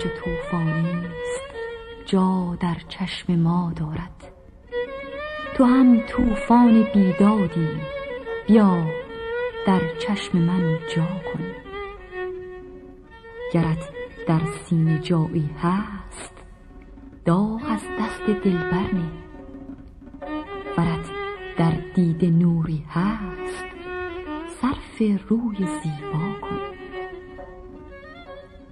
موج طوفانی است. جا در چشم ما دارد. تو هم طوفان بیدادی. بیا در چشم من جا کن. گرت در سینه جایی هست داغ از دست دلبر نه ورت در دیده نوری هست صرف روی زیبا کن.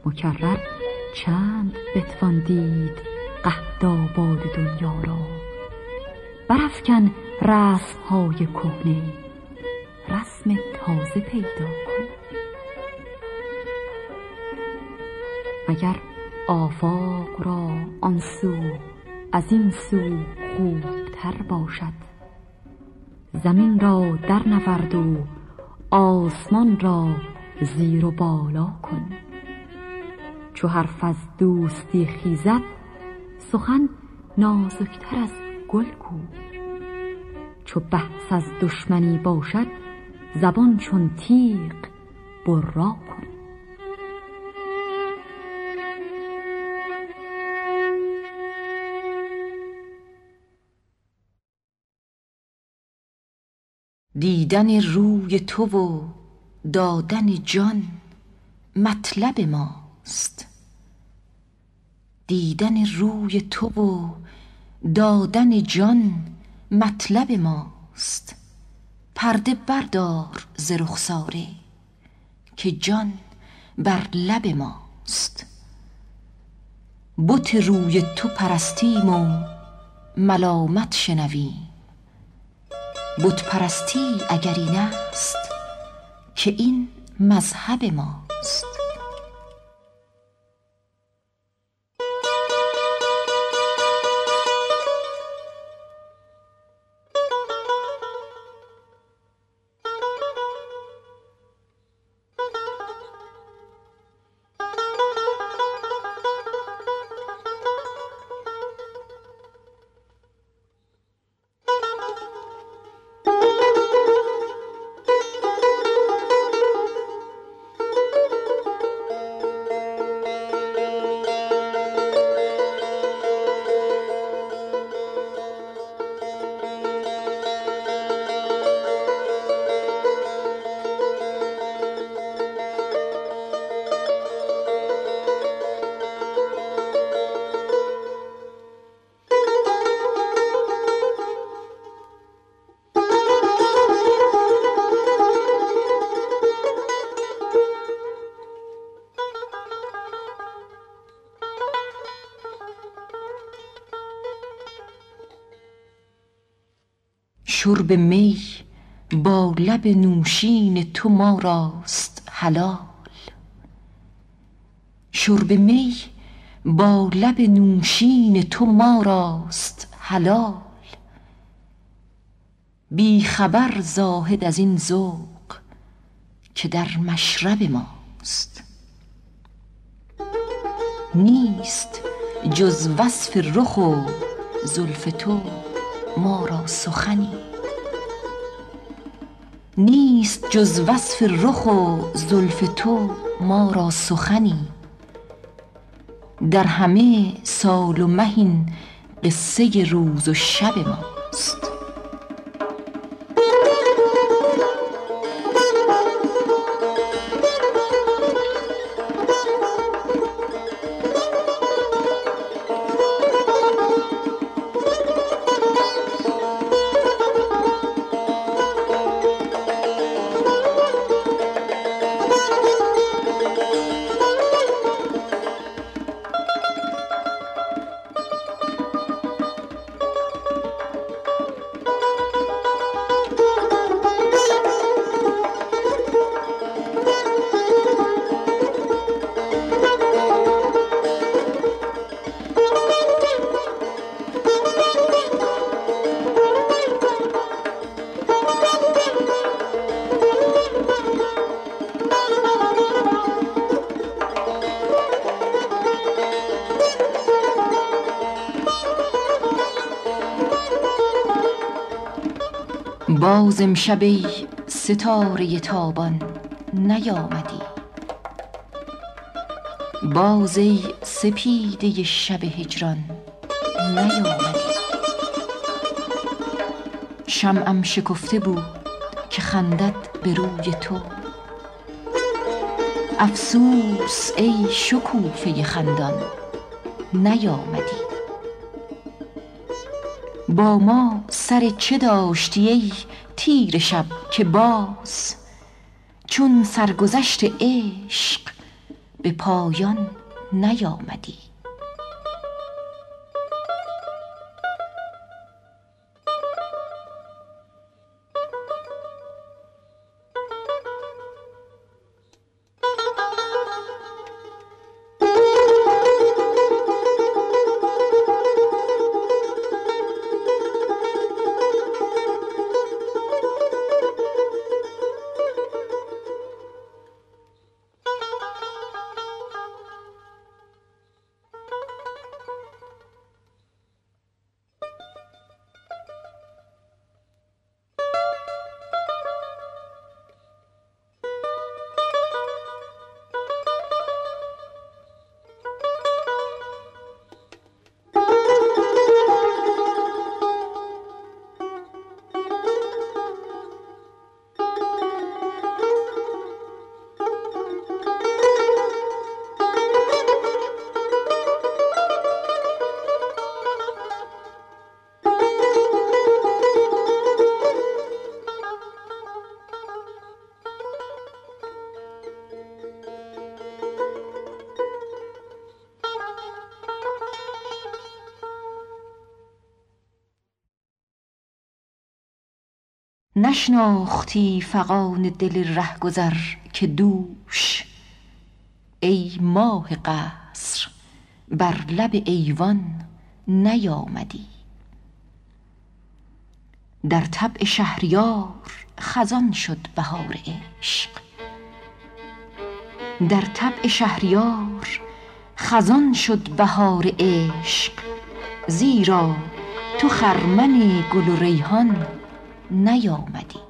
مکرر چند بتوان دید قحط آباد دنیا را. برافکن رسم های کهنه. رسم تازه پیدا کن. مگر آفاق را آن سو از این سو خوبتر باشد؟ زمین را در نورد و آسمان را زیر و بالا کن. چو حرف از دوستی خیزد سخن نازکتر از گل گو چو بحث از دشمنی باشد زبان چون تیغ برا کن. دیدن روی تو و دادن جان مطلب ماست. دیدن روی تو و دادن جان مطلب ماست. پرده بردار ز رخساره که جان بر لب ماست. بت روی تو پرستیم و ملامت شنویم. بت پرستی اگر این است که این مذهب ماست. شرب می با لب نوشین تو ما راست حلال. شرب می با لب نوشین تو ما راست حلال. بی خبر زاهد از این ذوق که در مشرب ماست. نیست جز وصف رخ و زلف تو ما را سخنی. نیست جز وصف رخ و زلف تو ما را سخنی. در همه سال و مه این قصه روز و شب ماست. باز امشب ای ستاره تابان نیامدی. باز ای سپیده شب هجران نیامدی. شمعم شکفته بود که خندد به روی تو. افسوس ای شکوفه خندان نیامدی. با ما سر چه داشتی ای تیره شب که باز چون سرگذشت عشق به پایان نیامدی. نشناختی فغان دل رهگذر که دوش. ای ماه قصر بر لب ایوان نیامدی. در طبع شهریار خزان شد بهار عشق. در طبع شهریار خزان شد بهار عشق. زیرا تو خرمن گل و ریحان نیامدی.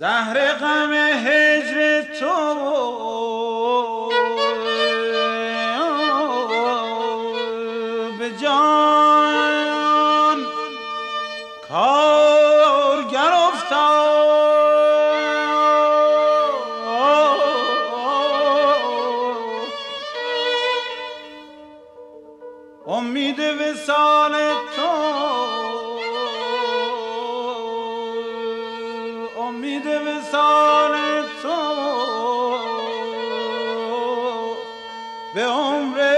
زهر غم هجر عشق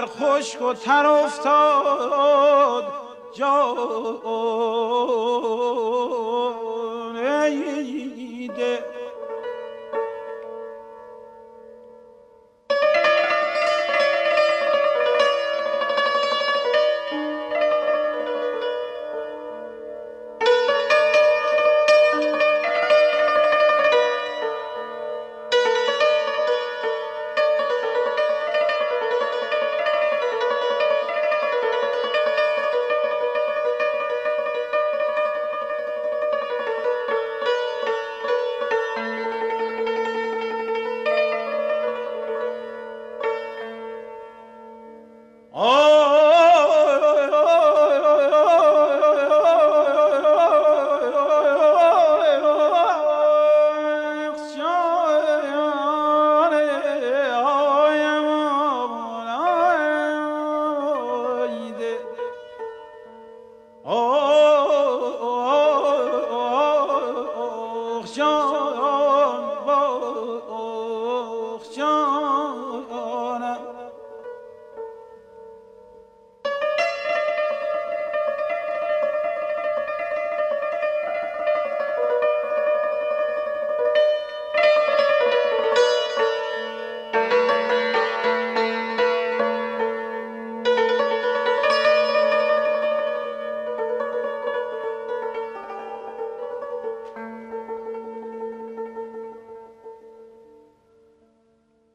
در خشک و تر افتاد. جان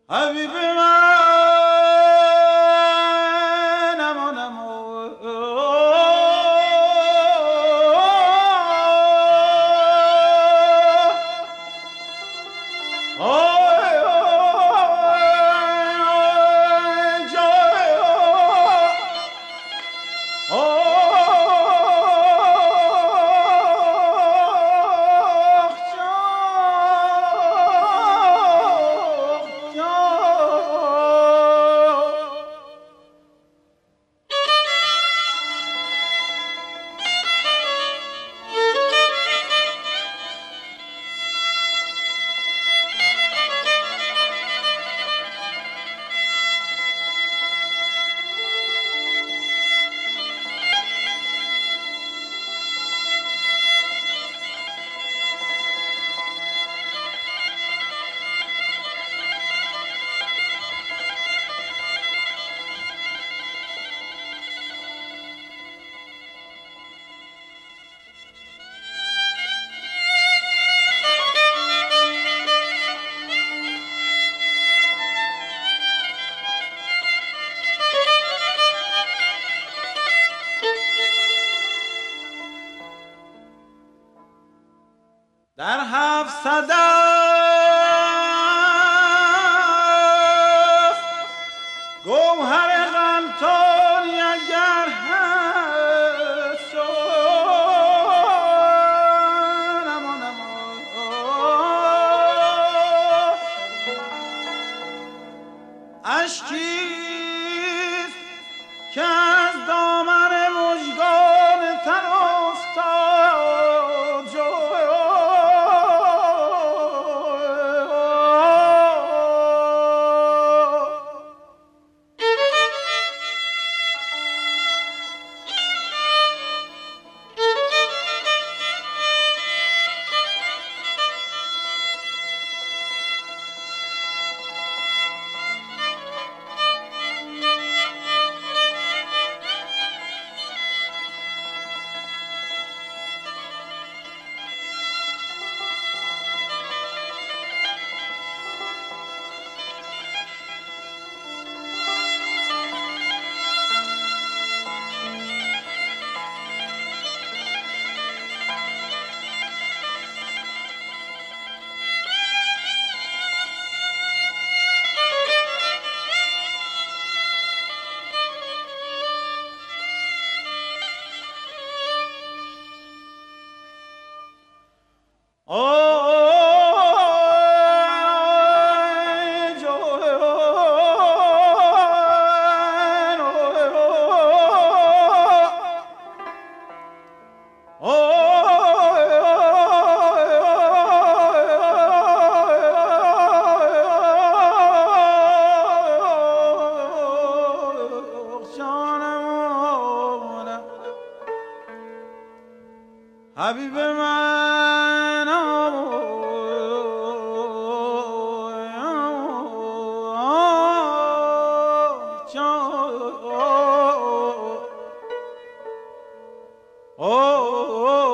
happy birthday در هفت صدف گوهر غلطان Oh! oh, oh, oh. oh.